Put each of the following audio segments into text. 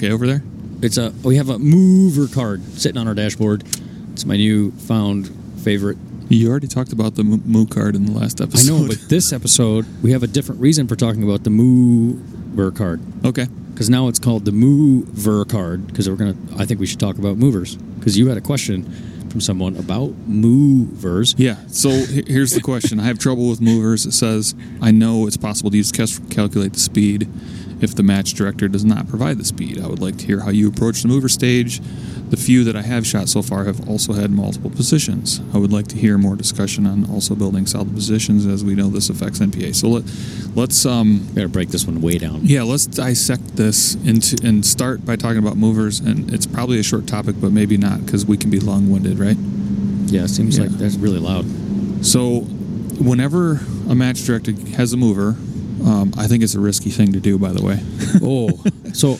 okay over there? It's a we have a mover card sitting on our dashboard. It's my new found favorite. You already talked about the Moo Moo card in the last episode. I know, but this episode we have a different reason for talking about the mover card okay. because now it's called the mover card because we're gonna. I think we should talk about movers because you had a question from someone about movers. Yeah. So here's the question. I have trouble with movers. It says I know it's possible to use Kestrel to calculate the speed if the match director does not provide the speed. I would like to hear how you approach the mover stage. The few that I have shot so far have also had multiple positions. I would like to hear more discussion on also building solid positions, as we know this affects NPA. So let, let's um, gotta break this one way down. yeah, let's dissect this into and start by talking about movers. And it's probably a short topic, but maybe not because we can be long-winded, right? Yeah, it seems Yeah. like that's really loud. So, whenever a match director has a mover, um, I think it's a risky thing to do. By the way, Oh, so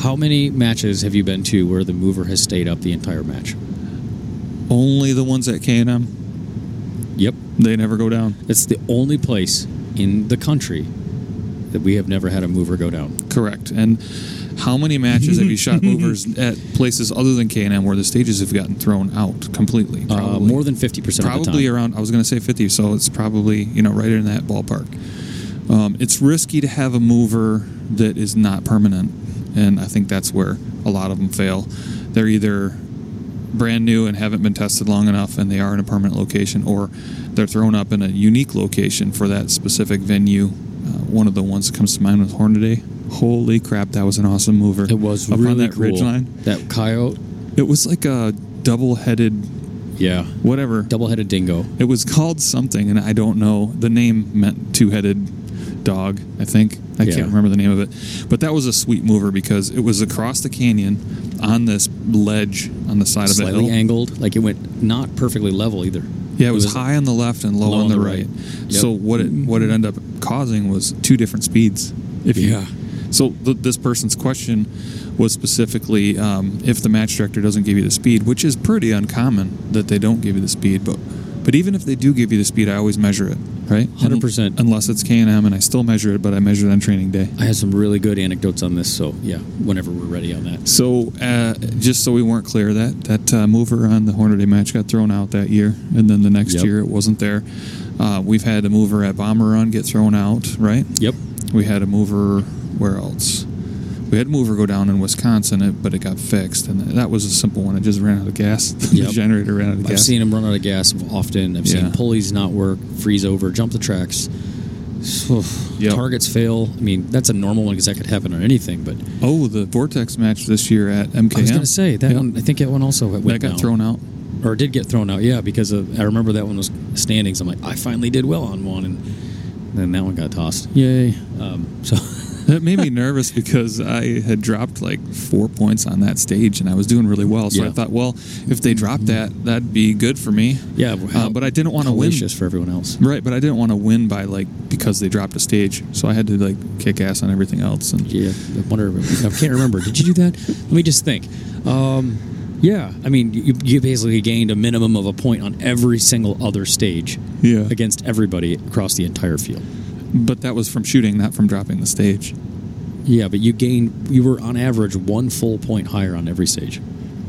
how many matches have you been to where the mover has stayed up the entire match? only the ones at K and M Yep, they never go down. it's the only place in the country that we have never had a mover go down. Correct. And how many matches have you shot movers at places other than K and M where the stages have gotten thrown out completely? Uh, more than fifty percent of the probably around. I was going to say fifty, so it's probably you know right in that ballpark. Um, it's risky to have a mover that is not permanent, and I think that's where a lot of them fail. They're either brand new and haven't been tested long enough, and they are in a permanent location, or they're thrown up in a unique location for that specific venue. Uh, one of the ones that comes to mind was Hornady. Holy crap, that was an awesome mover! It was up really on that cool. ridge line. That coyote, It was like a double-headed, yeah, whatever. double-headed dingo. It was called something, and I don't know. The name meant two-headed dog. I think I Yeah. can't remember the name of it, but that was a sweet mover because it was across the canyon on this ledge on the side of a Slightly hill. angled, like it went not perfectly level either. Yeah, it was, high on the left and low, on the, right. Yep. So what it what it ended up causing was two different speeds. If you, Yeah. So th- this person's question was specifically um, if the match director doesn't give you the speed, which is pretty uncommon that they don't give you the speed, but but even if they do give you the speed, I always measure it, right? 100%. Unless it's K and M, and I still measure it, but I measure it on training day. I have some really good anecdotes on this, so yeah, whenever we're ready on that. So, uh, just so we weren't clear, that that uh, mover on the Hornady match got thrown out that year, and then the next Yep. year it wasn't there. Uh, we've had a mover at Bomber Run get thrown out, right? Yep. We had a mover where else? We had a mover go down in Wisconsin, but it got fixed, and that was a simple one. It just ran out of gas. the Yep. generator ran out of gas. I've seen them run out of gas often. I've Yeah. seen pulleys not work, freeze over, jump the tracks. Yep. Targets fail. I mean, that's a normal one because that could happen on anything. But oh, the Vortex match this year at MKM. I was going to say that Yep. one. I think that one also went that got down. thrown out. or did get thrown out. Yeah, because of, I remember that one was standings. I'm like, I finally did well on one, and then that one got tossed. Yay! Um, so That made me nervous because I had dropped like four points on that stage and I was doing really well. So I thought, well, if they dropped that, that'd be good for me. yeah, Uh, but I didn't want to win. For everyone else. Right, but I didn't want to win by like because they dropped a stage. So I had to like kick ass on everything else. And Yeah, I wonder. I can't remember. Did you do that? Let me just think. Um, yeah, I mean, you, you basically gained a minimum of a point on every single other stage yeah, against everybody across the entire field. But that was from shooting, not from dropping the stage. Yeah, but you gained. You were on average one full point higher on every stage.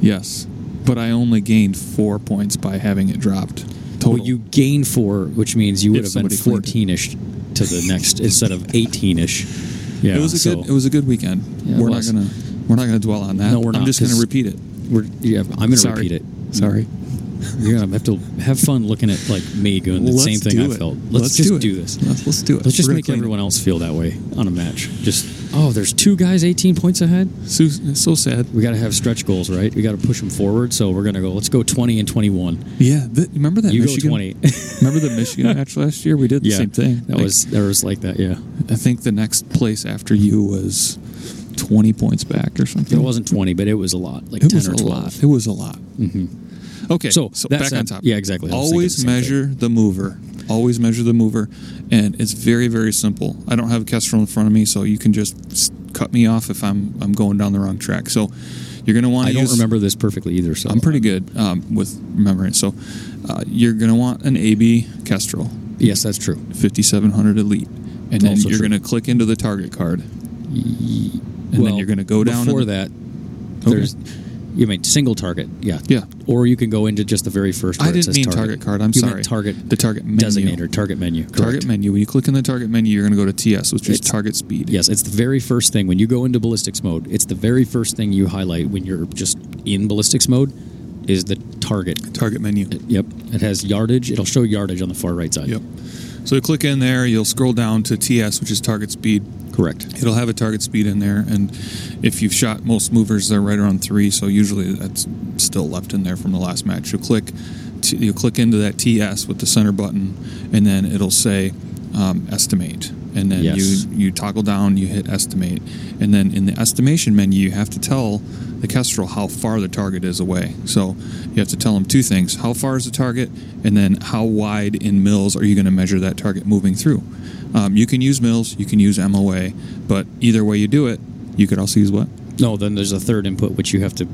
Yes, but I only gained four points by having it dropped. Total. Well, you gained four, which means you would If have been somebody cleaned it. fourteen-ish to the next instead of eighteen-ish. Yeah, it was a so good. It was a good weekend. Yeah, we're not gonna. We're not gonna dwell on that. No, we're not. I'm just gonna repeat it. We're, yeah, I'm going to Sorry. repeat it. Sorry. You're gonna have to have fun looking at like me doing the Let's same thing I it. felt. Let's, just do, do this. Let's, let's do it. Let's just We're make clean it. everyone else feel that way on a match. Just oh, there's two guys 18 points ahead. So, so sad. We got to have stretch goals, right? We got to push them forward. So we're gonna go. Let's go 20 and 21. Yeah, remember that You Michigan? go 20. remember the Michigan match last year? We did the yeah, same thing. That Like, was there was like that. Yeah, I think the next place after you was twenty points back or something. it wasn't 20, but it was a lot, like It 10 was or a 12. lot. It was a lot. Mm-hmm. Okay, So, so, that back on top. yeah, exactly. I was thinking Always the measure the mover. Always measure the mover, and it's very very simple. I don't have a Kestrel in front of me, so you can just cut me off if I'm I'm going down the wrong track. So you're going to want I don't use. remember this perfectly either. So I'm pretty good um, with remembering. So uh, you're going to want an AB Kestrel. Yes, that's true. 5700 Elite. And then Also you're going to click into the target card. and well, then you're going to go down. before and- that. There's you mean single target, yeah, Yeah. or you can go into just the very first. I didn't mean target card. I'm You sorry. target The target menu. designator, target menu, correct. Target menu. When you click in the target menu, you're going to go to TS, which is target speed. Yes, it's the very first thing when you go into ballistics mode. It's the very first thing you highlight when you're just in ballistics mode is the target. Target menu. Yep, it has yardage. It'll show yardage on the far right side. Yep. So you click in there, you'll scroll down to TS, which is target speed. correct. It'll have a target speed in there, and if you've shot most movers, they're right around three. So usually that's still left in there from the last match. You'll click, t- you'll click into that TS with the center button, and then it'll say um, estimate, and then Yes. you you toggle down, you hit estimate, and then in the estimation menu, you have to tell the Kestrel how far the target is away. So you have to tell them two things: how far is the target, and then how wide in mils are you going to measure that target moving through. Um, you can use mils, you can use MOA, but either way you do it, you could also use what? No, then there's a third input which you have to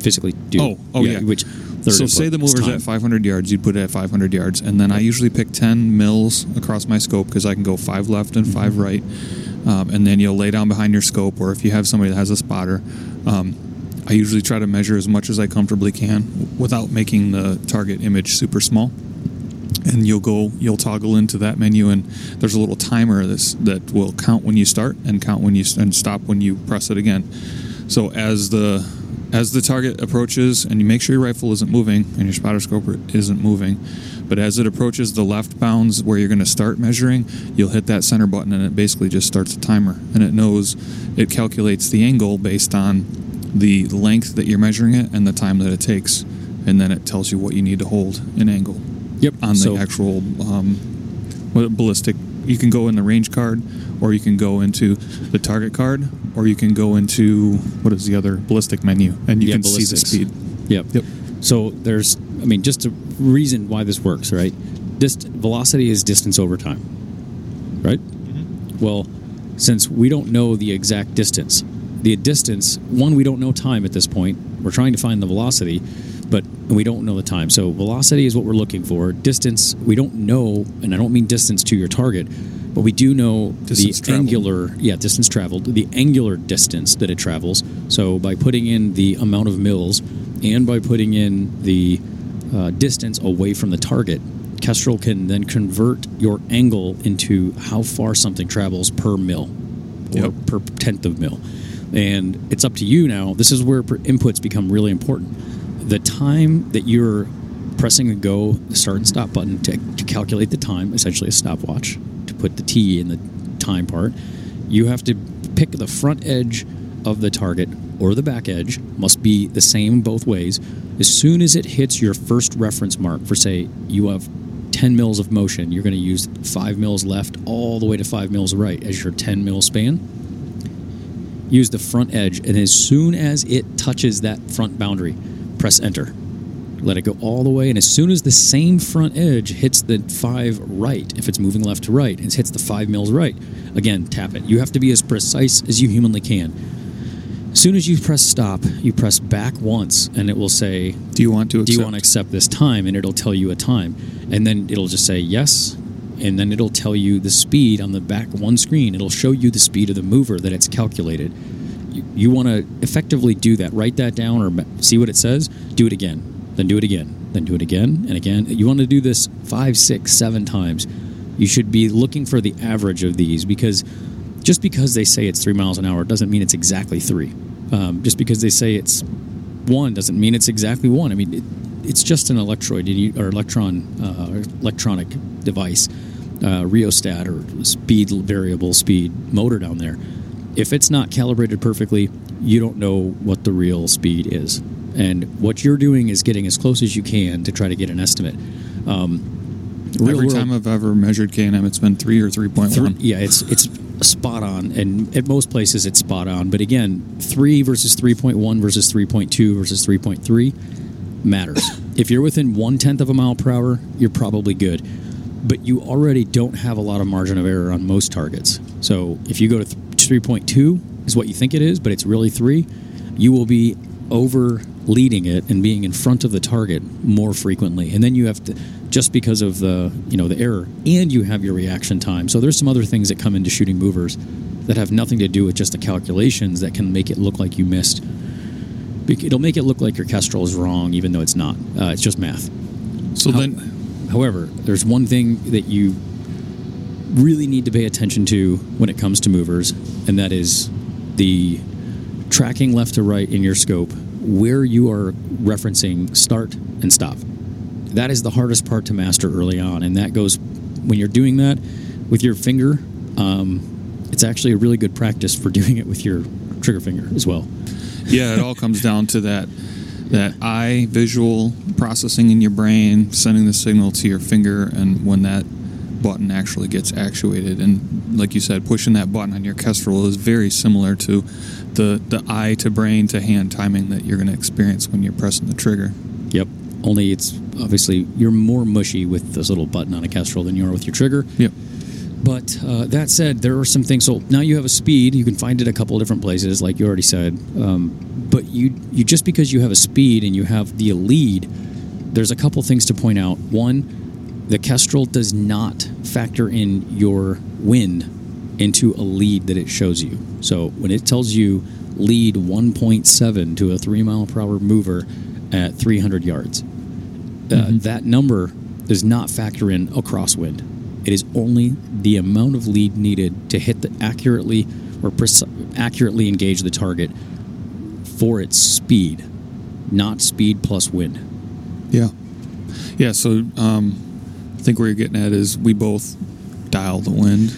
physically do. Oh, oh, yeah. Which third so say the is mover's time. at 500 yards, you'd put it at 500 yards, and then I usually pick 10 mils across my scope because I can go five left and five Mm-hmm. right, um, and then you'll lay down behind your scope, or if you have somebody that has a spotter. Um, I usually try to measure as much as I comfortably can without making the target image super small. And you'll go, you'll toggle into that menu, and there's a little timer that's, that will count when you start and count when you and stop when you press it again. So as the as the target approaches, and you make sure your rifle isn't moving and your spotter scope isn't moving, but as it approaches the left bounds where you're going to start measuring, you'll hit that center button, and it basically just starts a timer, and it knows it calculates the angle based on the length that you're measuring it and the time that it takes, and then it tells you what you need to hold in angle Yep. on the so, actual um, ballistic. You can go in the range card, or you can go into the target card, or you can go into what is the other ballistic menu, and you Yeah, can see the speed. Yep. Yep. So there's, I mean, just a reason why this works, right? Dist- velocity is distance over time, right? Mm-hmm. Well, since we don't know the exact distance, the distance, one, we don't know time at this point. We're trying to find the velocity, but we don't know the time. So velocity is what we're looking for. Distance, we don't know, and I don't mean distance to your target, but we do know Distance the traveled. angular, yeah, distance traveled, the angular distance that it travels. So by putting in the amount of mils and by putting in the uh, distance away from the target, Kestrel can then convert your angle into how far something travels per mil or Yep. per tenth of mil. And it's up to you now. This is where inputs become really important. The time that you're pressing a go, the start and stop button to, to calculate the time, essentially a stopwatch, to put the T in the time part, you have to pick the front edge of the target or the back edge, must be the same both ways. As soon as it hits your first reference mark for, say, you have 10 mils of motion, you're going to use 5 mils left all the way to 5 mils right as your 10 mil span. Use the front edge, and as soon as it touches that front boundary, press enter. Let it go all the way, and as soon as the same front edge hits the 5 right, if it's moving left to right, and it hits the 5 mils right, again, tap it. You have to be as precise as you humanly can. As soon as you press stop, you press back once, and it will say, Do you want to? Accept? do you want to accept this time and it'll tell you a time and then it'll just say yes and then it'll tell you the speed on the back one screen it'll show you the speed of the mover that it's calculated you, you want to effectively do that write that down or see what it says do it again then do it again then do it again and again you want to do this five six seven times you should be looking for the average of these because just because they say it's three miles an hour doesn't mean it's exactly three um, just because they say it's one doesn't mean it's exactly one. I mean, it, it's just an electroid or electron uh, electronic device, uh, rheostat or speed variable speed motor down there. If it's not calibrated perfectly, you don't know what the real speed is. And what you're doing is getting as close as you can to try to get an estimate. Um, Every world- time I've ever measured K and M, it's been three or three point one. yeah, it's it's spot on, and at most places it's spot on. But again, three versus three point one versus three point two versus three point three matters. if you're within one tenth of a mile per hour, you're probably good. But you already don't have a lot of margin of error on most targets. So if you go to three point two is what you think it is, but it's really three, you will be over leading it and being in front of the target more frequently and then you have to just because of the you know the error and you have your reaction time so there's some other things that come into shooting movers that have nothing to do with just the calculations that can make it look like you missed. It'll make it look like your Kestrel is wrong, even though it's not. Uh, it's just math. So How- then, However, there's one thing that you really need to pay attention to when it comes to movers, and that is the tracking left to right in your scope where you are referencing start and stop. That is the hardest part to master early on, and that goes when you're doing that with your finger. Um, it's actually a really good practice for doing it with your trigger finger as well. yeah, it all comes down to that that eye visual processing in your brain, sending the signal to your finger, and when that button actually gets actuated. And like you said, pushing that button on your Kestrel is very similar to the the eye to brain to hand timing that you're going to experience when you're pressing the trigger. Yep. Only it's obviously you're more mushy with this little button on a Kestrel than you are with your trigger. Yep. But uh, that said, there are some things. So now you have a speed. You can find it a couple of different places, like you already said. Um, but you, you just because you have a speed and you have the lead, there's a couple things to point out. One, the Kestrel does not factor in your wind into a lead that it shows you. So when it tells you lead 1.7 to a three mile per hour mover at 300 yards, uh, that number does not factor in a crosswind. It is only the amount of lead needed to hit the accurately or preci- accurately engage the target for its speed, not speed plus wind. Yeah. Yeah. So um, I think where you're getting at is we both dial the wind.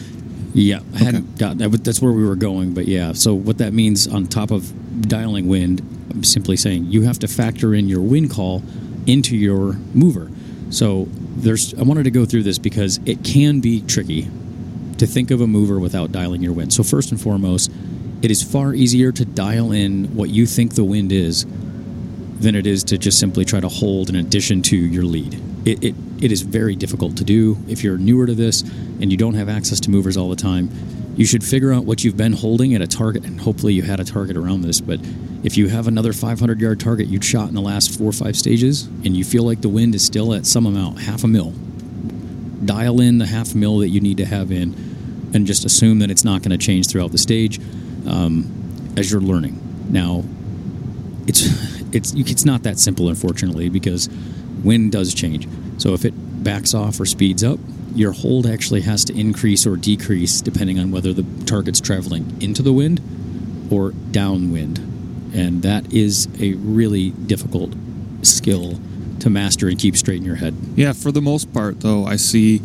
Yeah, I hadn't got that. but That's where we were going. But yeah, so what that means on top of dialing wind, I'm simply saying you have to factor in your wind call into your mover. So there's. I wanted to go through this because it can be tricky to think of a mover without dialing your wind. So first and foremost, it is far easier to dial in what you think the wind is than it is to just simply try to hold in addition to your lead. It, it, it is very difficult to do. If you're newer to this and you don't have access to movers all the time, you should figure out what you've been holding at a target, and hopefully you had a target around this. But if you have another 500 yard target you'd shot in the last four or five stages, and you feel like the wind is still at some amount, half a mil, dial in the half mil that you need to have in, and just assume that it's not going to change throughout the stage um, as you're learning. Now, it's it's it's not that simple, unfortunately, because wind does change. So if it backs off or speeds up, your hold actually has to increase or decrease depending on whether the target's traveling into the wind or downwind, and that is a really difficult skill to master and keep straight in your head. Yeah, for the most part, though, I see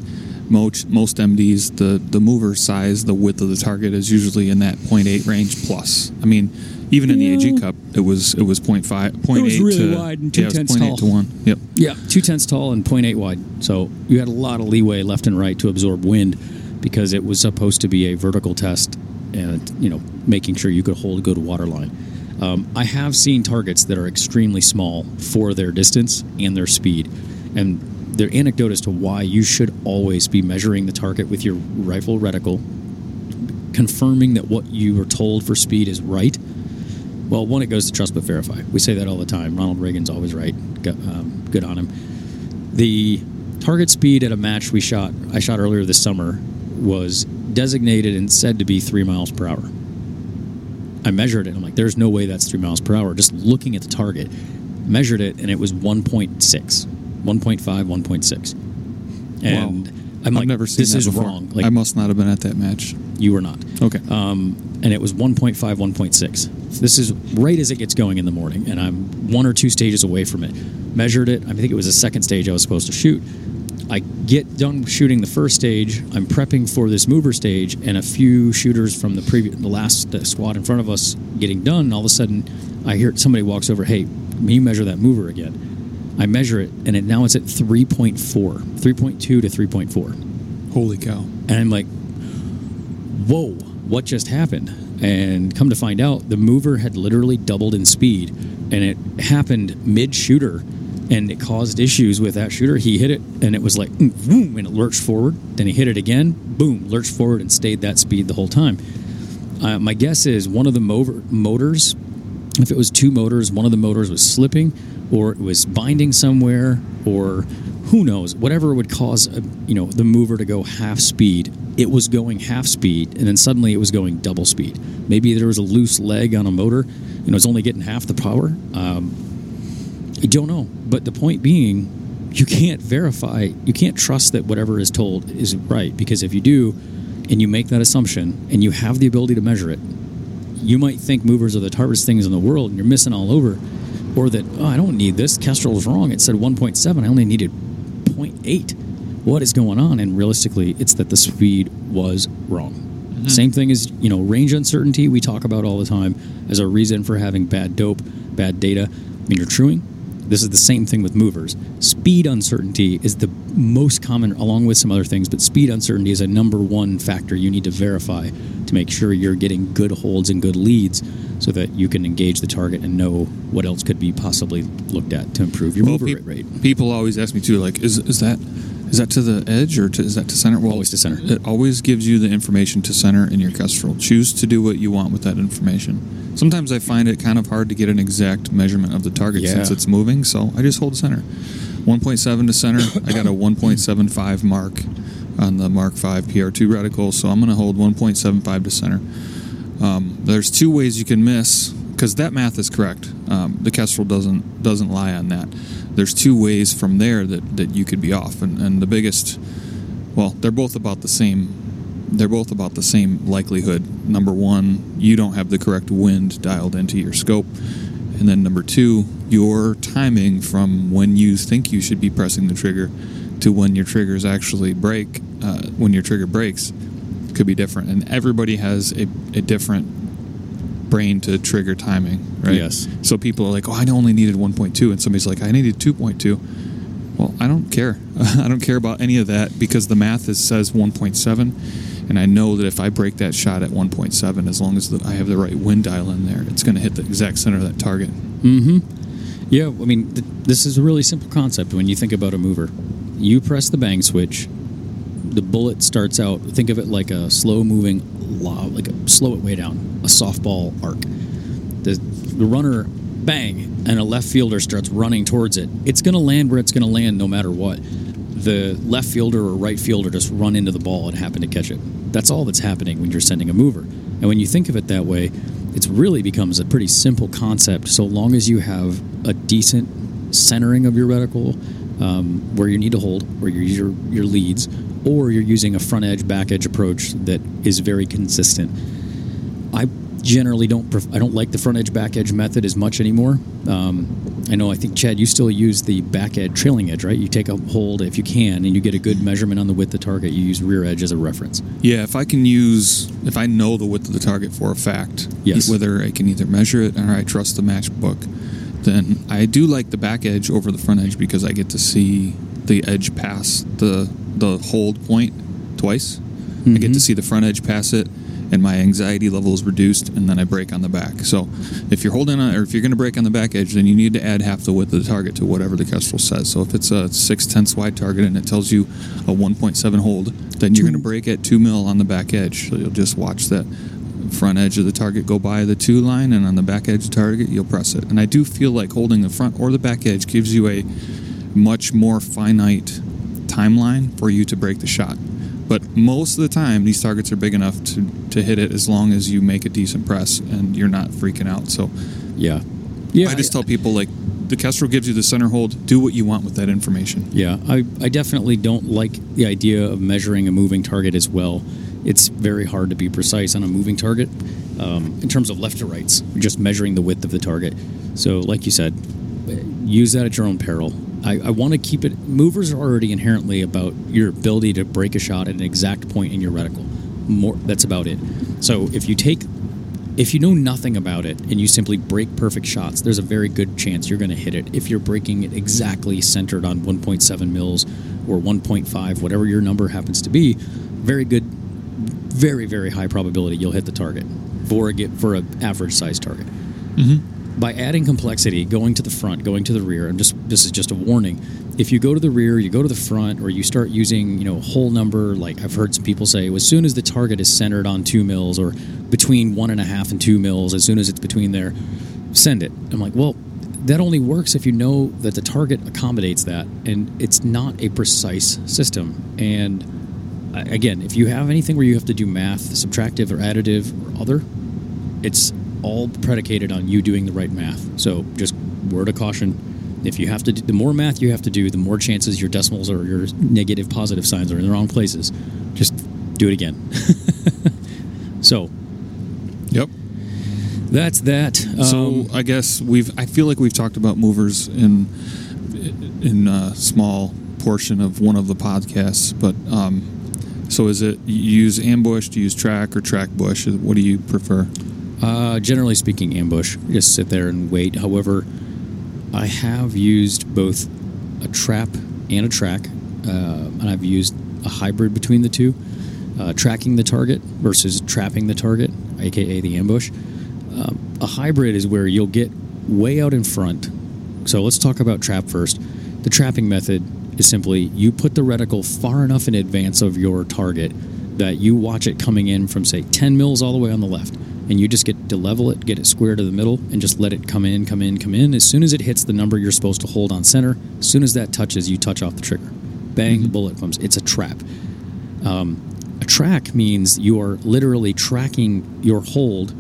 most most MDs the the mover size, the width of the target is usually in that 0.8 range plus. I mean, even in the AG Cup, it was it was 0.5, 0.8 It was really to wide and yeah, was 210s 0.8 tall. to one. Yep. Yeah, two tenths tall and 0.8 wide. So you had a lot of leeway left and right to absorb wind because it was supposed to be a vertical test and, you know, making sure you could hold a good water line. Um, I have seen targets that are extremely small for their distance and their speed. And their anecdote as to why you should always be measuring the target with your rifle reticle, confirming that what you were told for speed is right. Well, one, it goes to trust but verify. We say that all the time. Ronald Reagan's always right. Um, good on him. The target speed at a match we shot, I shot earlier this summer, was designated and said to be three miles per hour. I measured it. I'm like, there's no way that's three miles per hour. Just looking at the target, measured it, and it was 1.6, 1.5, 1.6. And I'm like, I've never seen this that is before. wrong. Like, I must not have been at that match. you were not Okay. um, and it was 1.5 1.6 this is right as it gets going in the morning and i'm one or two stages away from it measured it i think it was the second stage i was supposed to shoot i get done shooting the first stage i'm prepping for this mover stage and a few shooters from the previous the last uh, squad in front of us getting done and all of a sudden i hear somebody walks over hey can you measure that mover again i measure it and it now it's at 3.4 3.2 to 3.4 Holy cow. and I'm like, whoa, what just happened? And come to find out, the mover had literally doubled in speed, and it happened mid shooter, and it caused issues with that shooter. He hit it, and it was like, boom, and it lurched forward. Then he hit it again, boom, lurched forward, and stayed that speed the whole time. Uh, my guess is one of the mover, motors, if it was two motors, one of the motors was slipping, or it was binding somewhere, or who knows? Whatever would cause a, you know the mover to go half speed, it was going half speed, and then suddenly it was going double speed. Maybe there was a loose leg on a motor, you know, it's only getting half the power. Um, I don't know, but the point being, you can't verify, you can't trust that whatever is told is right because if you do, and you make that assumption, and you have the ability to measure it, you might think movers are the hardest things in the world, and you're missing all over or that oh, I don't need this. Kestrel is wrong. It said 1.7. I only needed 0.8. What is going on? And realistically, it's that the speed was wrong. Mm-hmm. Same thing as you know range uncertainty. We talk about all the time as a reason for having bad dope, bad data when you're truing. This is the same thing with movers. Speed uncertainty is the most common, along with some other things, but speed uncertainty is a number one factor you need to verify to make sure you're getting good holds and good leads so that you can engage the target and know what else could be possibly looked at to improve your well, mover pe- rate. People always ask me too, like, is, is that is that to the edge or to, is that to center? Well, always to center. It always gives you the information to center in your Kestrel. Choose to do what you want with that information. Sometimes I find it kind of hard to get an exact measurement of the target yeah. since it's moving, so I just hold center. 1.7 to center. I got a 1.75 mark on the Mark V PR2 reticle, so I'm going to hold 1.75 to center. Um, there's two ways you can miss because that math is correct. Um, the Kestrel doesn't doesn't lie on that there's two ways from there that, that you could be off. And, and the biggest, well, they're both about the same. They're both about the same likelihood. Number one, you don't have the correct wind dialed into your scope. And then number two, your timing from when you think you should be pressing the trigger to when your triggers actually break, uh, when your trigger breaks, could be different. And everybody has a, a different brain to trigger timing, right? Yes. So people are like, "Oh, I only needed 1.2," and somebody's like, "I needed 2.2." Well, I don't care. I don't care about any of that because the math is, says 1.7, and I know that if I break that shot at 1.7, as long as the, I have the right wind dial in there, it's going to hit the exact center of that target. Mm-hmm. Yeah, I mean, th- this is a really simple concept when you think about a mover. You press the bang switch, the bullet starts out. Think of it like a slow moving, like a slow it way down, a softball arc. The, the runner bang, and a left fielder starts running towards it. It's going to land where it's going to land no matter what. The left fielder or right fielder just run into the ball and happen to catch it. That's all that's happening when you're sending a mover. And when you think of it that way, it really becomes a pretty simple concept so long as you have a decent centering of your reticle um, where you need to hold, where you use your, your leads, or you're using a front edge back edge approach that is very consistent. I generally don't pref- I don't like the front edge back edge method as much anymore. Um, I know I think Chad, you still use the back edge trailing edge, right? You take a hold if you can, and you get a good measurement on the width of the target. You use rear edge as a reference. Yeah, if I can use if I know the width of the target for a fact, yes. whether I can either measure it or I trust the matchbook, then I do like the back edge over the front edge because I get to see the edge pass the the hold point twice. Mm-hmm. I get to mm-hmm. see the front edge pass it, and my anxiety level is reduced, and then I break on the back. So, if you're holding on, or if you're going to break on the back edge, then you need to add half the width of the target to whatever the Kestrel says. So, if it's a six tenths wide target and it tells you a 1.7 hold, then you're going to break at two mil on the back edge. So you'll just watch that front edge of the target go by the two line, and on the back edge of the target, you'll press it. And I do feel like holding the front or the back edge gives you a much more finite timeline for you to break the shot. But most of the time, these targets are big enough to, to hit it as long as you make a decent press and you're not freaking out. So, yeah, yeah. I just tell people like the Kestrel gives you the center hold. Do what you want with that information. Yeah, I, I definitely don't like the idea of measuring a moving target as well. It's very hard to be precise on a moving target um, in terms of left to rights, just measuring the width of the target. So, like you said, use that at your own peril. I, I want to keep it. Movers are already inherently about your ability to break a shot at an exact point in your reticle. More, that's about it. So if you take, if you know nothing about it and you simply break perfect shots, there's a very good chance you're going to hit it. If you're breaking it exactly centered on 1.7 mils or 1.5, whatever your number happens to be, very good, very very high probability you'll hit the target for a get for an average size target. Mm-hmm by adding complexity, going to the front, going to the rear, and just this is just a warning. If you go to the rear, you go to the front, or you start using, you know, whole number, like I've heard some people say, as soon as the target is centered on two mils or between one and a half and two mils, as soon as it's between there, send it. I'm like, well, that only works if you know that the target accommodates that, and it's not a precise system. And again, if you have anything where you have to do math, subtractive or additive or other, it's all predicated on you doing the right math. So just word of caution: if you have to, do, the more math you have to do, the more chances your decimals or your negative, positive signs are in the wrong places. Just do it again. so Yep. that's that. So Um, I guess we've. I feel like we've talked about movers in in a small portion of one of the podcasts, but um, so is it you use ambush? Do you use track or track bush? What do you prefer? Uh, generally speaking, ambush. Just sit there and wait. However, I have used both a trap and a track, uh, and I've used a hybrid between the two, uh, tracking the target versus trapping the target, aka the ambush. Um, a hybrid is where you'll get way out in front. So let's talk about trap first. The trapping method is simply you put the reticle far enough in advance of your target that you watch it coming in from say 10 mils all the way on the left and you just get to level it get it square to the middle and just let it come in come in come in. As soon as it hits the number you're supposed to hold on center as soon as that touches you touch off the trigger. Bang the bullet comes. It's a trap. Um, a track means you are literally tracking your hold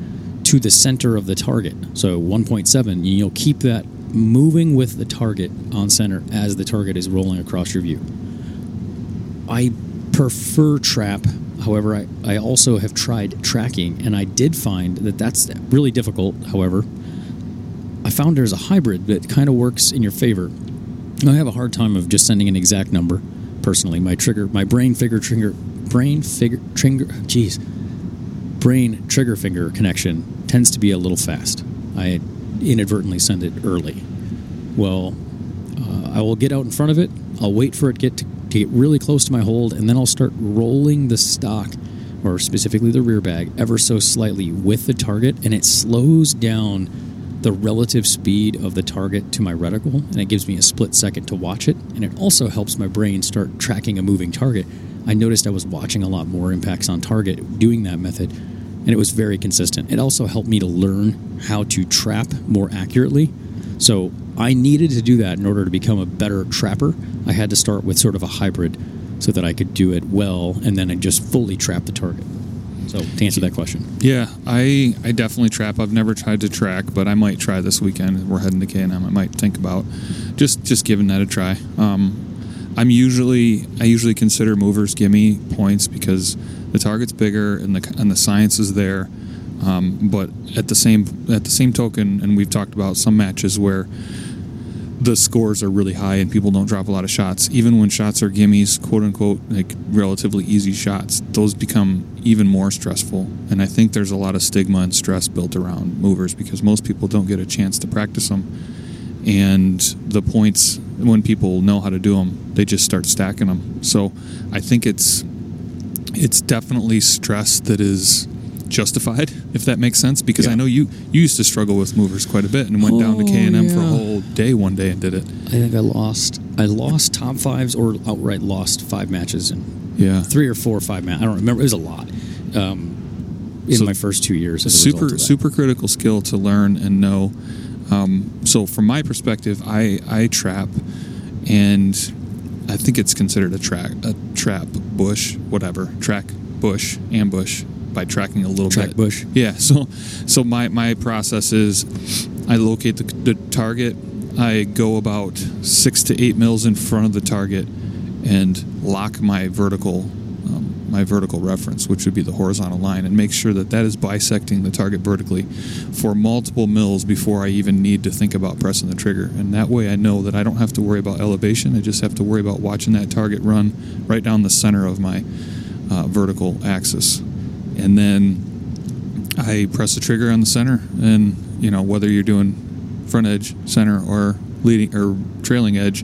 to the center of the target. So 1.7, you'll keep that moving with the target on center as the target is rolling across your view. I prefer trap. However, I, I also have tried tracking, and I did find that that's really difficult. However, I found there's a hybrid that kind of works in your favor. I have a hard time of just sending an exact number. Personally, my trigger, my brain figure trigger, brain figure trigger, jeez, brain trigger finger connection tends to be a little fast. I inadvertently send it early. Well, uh, I will get out in front of it. I'll wait for it get to, to get really close to my hold, and then I'll start rolling the stock, or specifically the rear bag, ever so slightly with the target, and it slows down the relative speed of the target to my reticle, and it gives me a split second to watch it. And it also helps my brain start tracking a moving target. I noticed I was watching a lot more impacts on target doing that method, and it was very consistent. It also helped me to learn how to trap more accurately. So I needed to do that in order to become a better trapper. I had to start with sort of a hybrid so that I could do it well and then I just fully trap the target. So to answer that question. Yeah, I I definitely trap. I've never tried to track, but I might try this weekend. We're heading to K. I might think about just just giving that a try. Um, I'm usually I usually consider movers gimme points because the target's bigger and the and the science is there. Um, but at the same at the same token, and we've talked about some matches where the scores are really high and people don't drop a lot of shots. Even when shots are gimmies, quote unquote, like relatively easy shots, those become even more stressful. And I think there's a lot of stigma and stress built around movers because most people don't get a chance to practice them. And the points, when people know how to do them, they just start stacking them. So I think it's it's definitely stress that is justified, if that makes sense. Because I know you you used to struggle with movers quite a bit and went down to Oh, K and M for a whole day one day and did it. I think I lost I lost top fives or outright lost five matches in Yeah, three or four or five matches. I don't remember. It was a lot. Um, in So my first two years, as a result super super critical skill to learn and know. Um, so from my perspective, I I trap, and I think it's considered a track a trap bush whatever track bush ambush by tracking a little Track bit. bush. Yeah. So so my my process is I locate the, the target. I go about six to eight mils in front of the target and lock my vertical my vertical reference, which would be the horizontal line, and make sure that that is bisecting the target vertically for multiple mils before I even need to think about pressing the trigger. And that way, I know that I don't have to worry about elevation. I just have to worry about watching that target run right down the center of my uh, vertical axis, and then I press the trigger on the center, and you know whether you're doing front edge, center, or leading or trailing edge,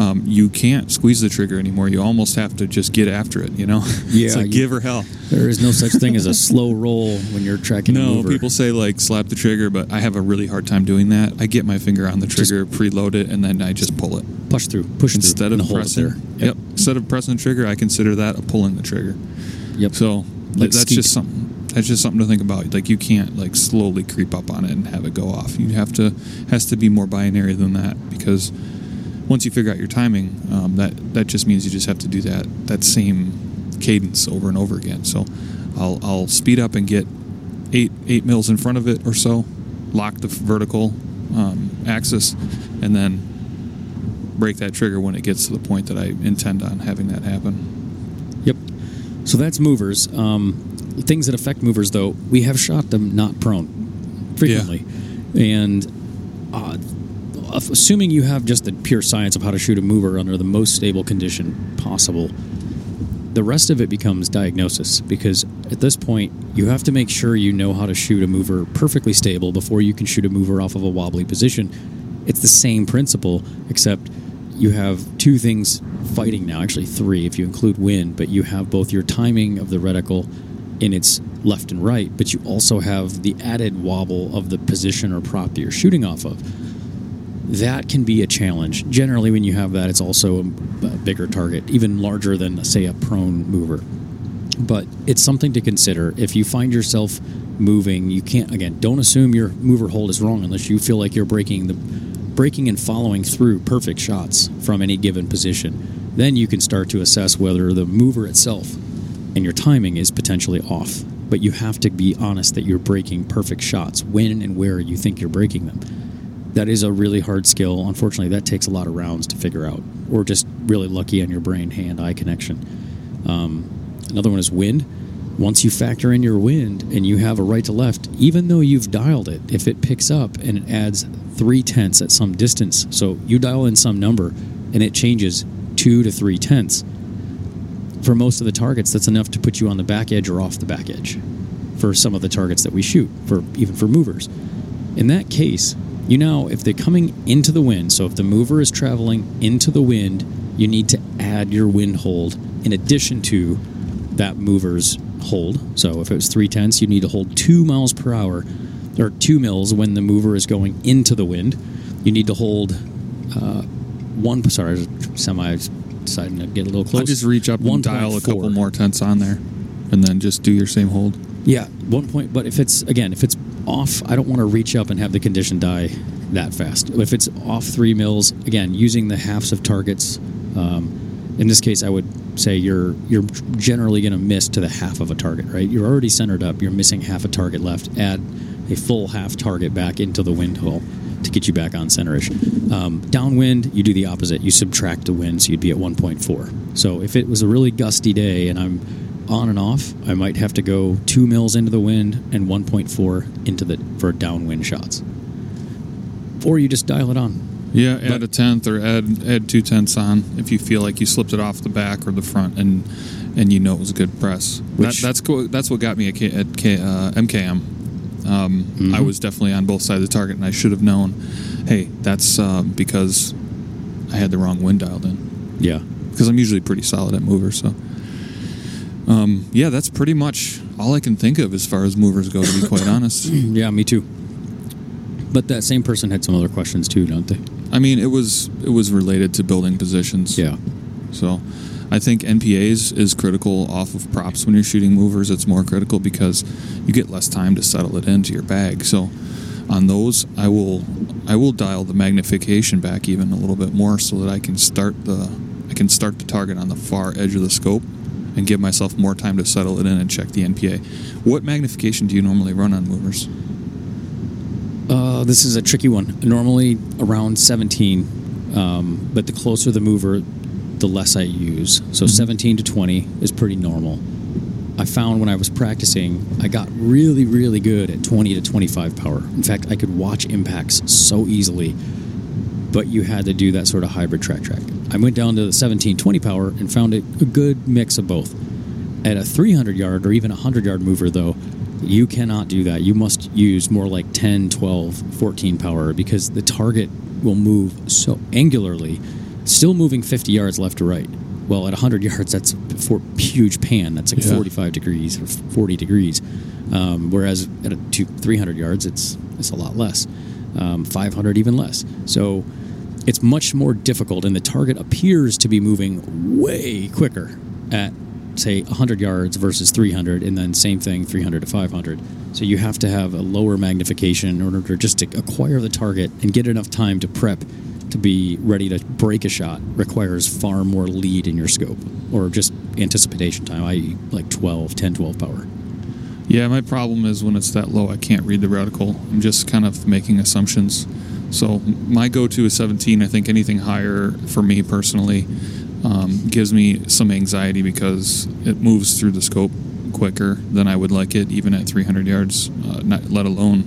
um, you can't squeeze the trigger anymore. You almost have to just get after it. You know, Yeah, it's like you- give or hell. There is no such thing as a slow roll when you're tracking. a No, people say like slap the trigger, but I have a really hard time doing that. I get my finger on the Just- trigger, preload it, and then I just pull it push through, push instead through, of and hold it pressing. there. Yep. Instead of pressing the trigger, I consider that a pulling the trigger. Yep. So Like that's skeet. just something. that's just something to think about. Like you can't like slowly creep up on it and have it go off. You have to has to be more binary than that because once you figure out your timing, um, that that just means you just have to do that that same cadence over and over again. So I'll I'll speed up and get eight eight mils in front of it or so, lock the vertical um, axis, and then break that trigger when it gets to the point that I intend on having that happen. Yep. So that's movers. Um, things that affect movers, though, we have shot them not prone frequently, and uh, assuming you have just the pure science of how to shoot a mover under the most stable condition possible, the rest of it becomes diagnosis because at this point you have to make sure you know how to shoot a mover perfectly stable before you can shoot a mover off of a wobbly position. It's the same principle, except you have two things fighting now, actually three if you include wind, but you have both your timing of the reticle in its left and right, but you also have the added wobble of the position or prop that you're shooting off of that can be a challenge. Generally, when you have that, it's also a, bigger target, even larger than, say, a prone mover. But it's something to consider. If you find yourself moving, you can't again. Don't assume your mover hold is wrong unless you feel like you're breaking the breaking and following through perfect shots from any given position. Then you can start to assess whether the mover itself and your timing is potentially off. But you have to be honest that you're breaking perfect shots when and where you think you're breaking them that is a really hard skill. Unfortunately, that takes a lot of rounds to figure out, or just really lucky on your brain hand eye connection. Um, another one is wind. Once you factor in your wind and you have a right to left, even though you've dialed it, if it picks up and it adds three tenths at some distance, so you dial in some number and it changes two to three tenths, for most of the targets, that's enough to put you on the back edge or off the back edge for some of the targets that we shoot, for even for movers. In that case, you know if they're coming into the wind, so if the mover is traveling into the wind, you need to add your wind hold in addition to that mover's hold. So if it was three tenths, you need to hold two miles per hour or two mils when the mover is going into the wind. You need to hold uh, one. Sorry, semi deciding to get a little close. I'll just reach up and dial a couple more tenths on there, and then just do your same hold. Yeah, one point. But if it's again, if it's off, I don't want to reach up and have the condition die that fast. If it's off three mils, again, using the halves of targets. Um, in this case, I would say you're you're generally going to miss to the half of a target. Right? You're already centered up. You're missing half a target left. Add a full half target back into the wind hole to get you back on centerish. Um, downwind, you do the opposite. You subtract the wind, so you'd be at 1.4. So if it was a really gusty day and I'm on and off, I might have to go two mils into the wind and 1.4 into the for downwind shots, or you just dial it on. Yeah, add but, a tenth or add add two tenths on if you feel like you slipped it off the back or the front and and you know it was a good press. Which, that, that's cool. That's what got me at, K, at K, uh, MKM. Um, mm-hmm. I was definitely on both sides of the target, and I should have known. Hey, that's uh, because I had the wrong wind dialed in. Yeah, because I'm usually pretty solid at mover, so um, yeah, that's pretty much all I can think of as far as movers go. To be quite honest. yeah, me too. But that same person had some other questions too, don't they? I mean, it was it was related to building positions. Yeah. So, I think NPAs is critical off of props when you're shooting movers. It's more critical because you get less time to settle it into your bag. So, on those, I will I will dial the magnification back even a little bit more so that I can start the I can start the target on the far edge of the scope and give myself more time to settle it in and check the NPA. What magnification do you normally run on movers? Uh, this is a tricky one. Normally around 17, um, but the closer the mover, the less I use. So mm-hmm. 17 to 20 is pretty normal. I found when I was practicing, I got really, really good at 20 to 25 power. In fact, I could watch impacts so easily, but you had to do that sort of hybrid track track. I went down to the 1720 power and found it a good mix of both. At a 300 yard or even a 100 yard mover, though, you cannot do that. You must use more like 10, 12, 14 power because the target will move so angularly, still moving 50 yards left to right. Well, at 100 yards, that's a huge pan. That's like yeah. 45 degrees or 40 degrees. Um, whereas at a two, 300 yards, it's it's a lot less. Um, 500 even less. So it's much more difficult, and the target appears to be moving way quicker at say 100 yards versus 300, and then same thing 300 to 500. So you have to have a lower magnification in order to just to acquire the target and get enough time to prep to be ready to break a shot requires far more lead in your scope or just anticipation time, i.e., like 12, 10, 12 power. Yeah, my problem is when it's that low, I can't read the reticle. I'm just kind of making assumptions. So my go-to is 17. I think anything higher for me personally um, gives me some anxiety because it moves through the scope quicker than I would like it, even at 300 yards, uh, not let alone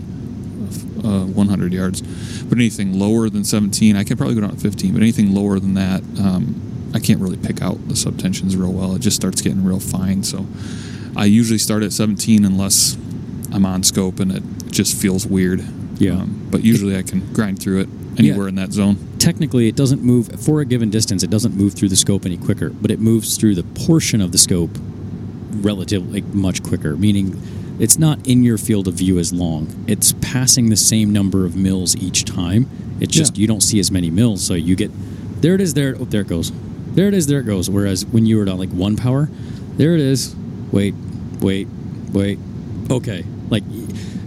uh, 100 yards. But anything lower than 17, I can probably go down to 15. But anything lower than that, um, I can't really pick out the subtensions real well. It just starts getting real fine. So I usually start at 17 unless I'm on scope and it just feels weird. Yeah. Um, but usually I can grind through it anywhere Yeah. in that zone. Technically, it doesn't move for a given distance. It doesn't move through the scope any quicker, but it moves through the portion of the scope relatively much quicker. Meaning, it's not in your field of view as long. It's passing the same number of mils each time. It's just Yeah. you don't see as many mils, so you get there. It is there. Oh, there it goes. There it is. There it goes. Whereas when you were at like one power, there it is. Wait, wait, wait. Okay, like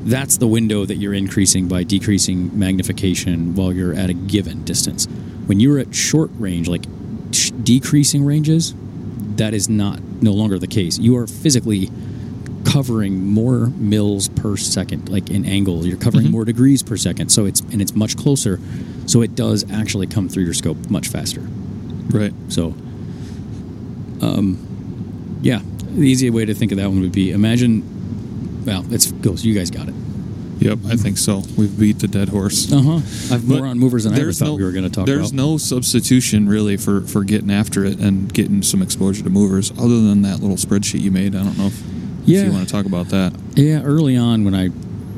that's the window that you're increasing by decreasing magnification while you're at a given distance. When you're at short range, like sh- decreasing ranges, that is not no longer the case. You are physically covering more mils per second, like in angle. You're covering Mhm. more degrees per second. So it's and it's much closer. So it does actually come through your scope much faster. Right. So, um, yeah, the easy way to think of that one would be imagine. Well, it's goes. You guys got it. Yep, I think so. We've beat the dead horse. Uh huh. I've more on movers than I ever thought no- we were going to talk There's about. There's no substitution really for, for getting after it and getting some exposure to movers other than that little spreadsheet you made. I don't know if, if you want to talk about that. Yeah, early on when I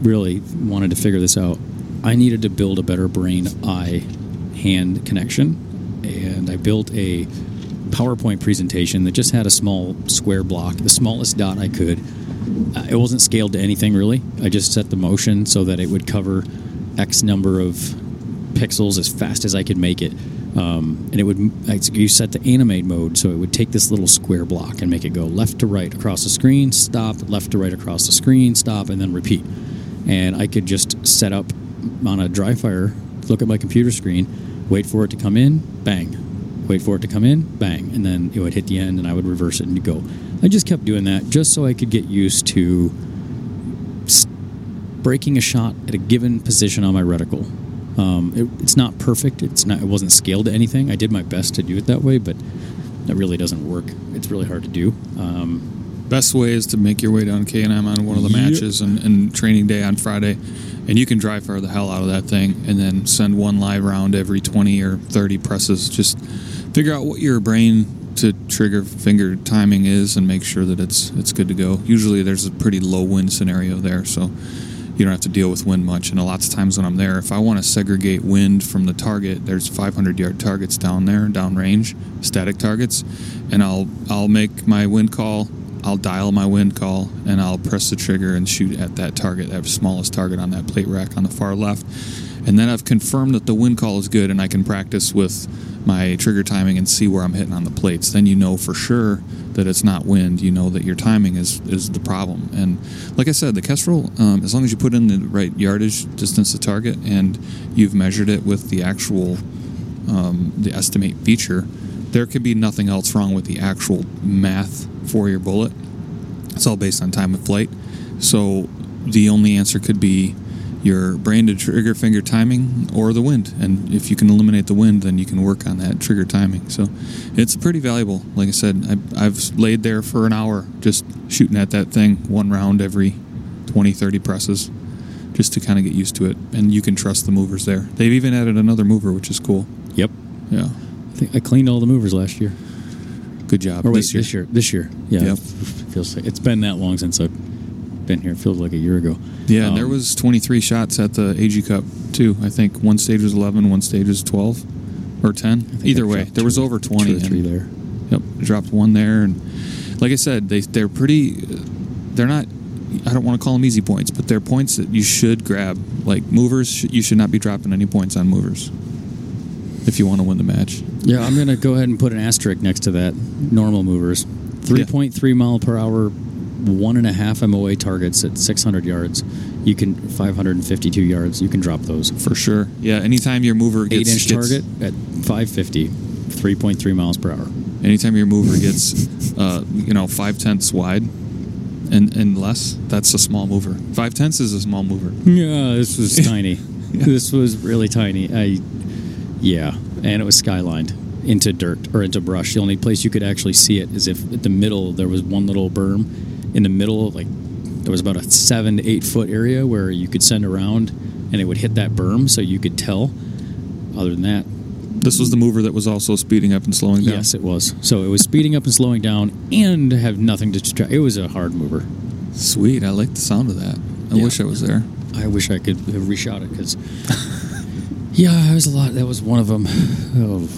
really wanted to figure this out, I needed to build a better brain eye hand connection. And I built a PowerPoint presentation that just had a small square block, the smallest dot I could. It wasn't scaled to anything really. I just set the motion so that it would cover X number of pixels as fast as I could make it. Um, and it would you set the animate mode so it would take this little square block and make it go left to right across the screen, stop, left to right across the screen, stop, and then repeat. And I could just set up on a dry fire, look at my computer screen, wait for it to come in, bang, wait for it to come in, bang, and then it would hit the end and I would reverse it and go. I just kept doing that just so I could get used to breaking a shot at a given position on my reticle. Um, it, it's not perfect. It's not. It wasn't scaled to anything. I did my best to do it that way, but that really doesn't work. It's really hard to do. Um, Best way is to make your way down K and M on one of the Yep. matches and, and training day on Friday, and you can dry fire the hell out of that thing, and then send one live round every twenty or thirty presses. Just figure out what your brain to trigger finger timing is, and make sure that it's it's good to go. Usually, there's a pretty low wind scenario there, so you don't have to deal with wind much. And a lot of times when I'm there, if I want to segregate wind from the target, there's 500 yard targets down there, downrange, static targets, and I'll I'll make my wind call. I'll dial my wind call and I'll press the trigger and shoot at that target, that smallest target on that plate rack on the far left. And then I've confirmed that the wind call is good and I can practice with my trigger timing and see where I'm hitting on the plates. Then you know for sure that it's not wind. You know that your timing is, is the problem. And like I said, the Kestrel, um, as long as you put in the right yardage distance to target and you've measured it with the actual um, the estimate feature, there could be nothing else wrong with the actual math for your bullet. It's all based on time of flight. So the only answer could be your brain to trigger finger timing or the wind. And if you can eliminate the wind, then you can work on that trigger timing. So it's pretty valuable. Like I said, I, I've laid there for an hour just shooting at that thing, one round every 20, 30 presses, just to kind of get used to it. And you can trust the movers there. They've even added another mover, which is cool. yep. Yeah. I think I cleaned all the movers last year. Good job. Or wait, this year. this year. This year. Yeah. Yep. Feels like it's been that long since I've been here. It feels like a year ago. Yeah, and there Um, was 23 shots at the AG Cup too. I think one stage was 11, one stage was 12 or 10. Either way, dropped there was over 20. two or three and- there. Yep, dropped one there, and like I said, they they're pretty. They're not. I don't want to call them easy points, but they're points that you should grab. Like movers, you should not be dropping any points on movers if you want to win the match. Yeah, I'm gonna go ahead and put an asterisk next to that. Normal movers, 3.3 mile per hour, one and a half MOA targets at 600 yards. You can 552 yards. You can drop those. for sure. Yeah, anytime your mover Eight gets, inch gets- target at 550, 3.3 miles per hour. anytime your mover gets, uh, you know, five tenths wide and and less, that's a small mover. Five tenths is a small mover. Yeah, this was tiny. This was really tiny. I, yeah, and it was skylined into dirt or into brush. The only place you could actually see it is if at the middle there was one little berm in the middle, like there was about a seven to eight foot area where you could send around and it would hit that berm, so you could tell. Other than that, This was the mover that was also speeding up and slowing down. yes, it was. So it was speeding up and slowing down, and have nothing to distract. It was a hard mover. Sweet. I like the sound of that. I Yeah. wish I was there. I wish I could have reshot it because, yeah, it was a lot. That was one of them. Oh,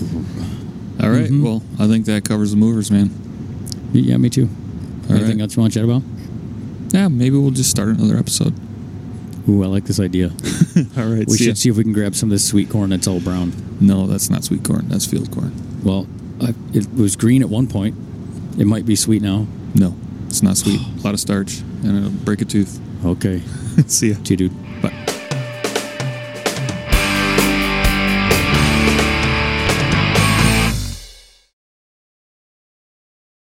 All right. Mhm. Well, I think that covers the movers, man. yeah, me too. All Anything right. else you want to chat about? Yeah, maybe we'll just start another episode. Ooh, I like this idea. All right. We see ya. should see if we can grab some of this sweet corn that's all brown. No, that's not sweet corn. That's field corn. Well, I, it was green at one point. It might be sweet now. No, it's not sweet. A lot of starch, and it'll break a tooth. Okay. see ya. See you, dude. Bye.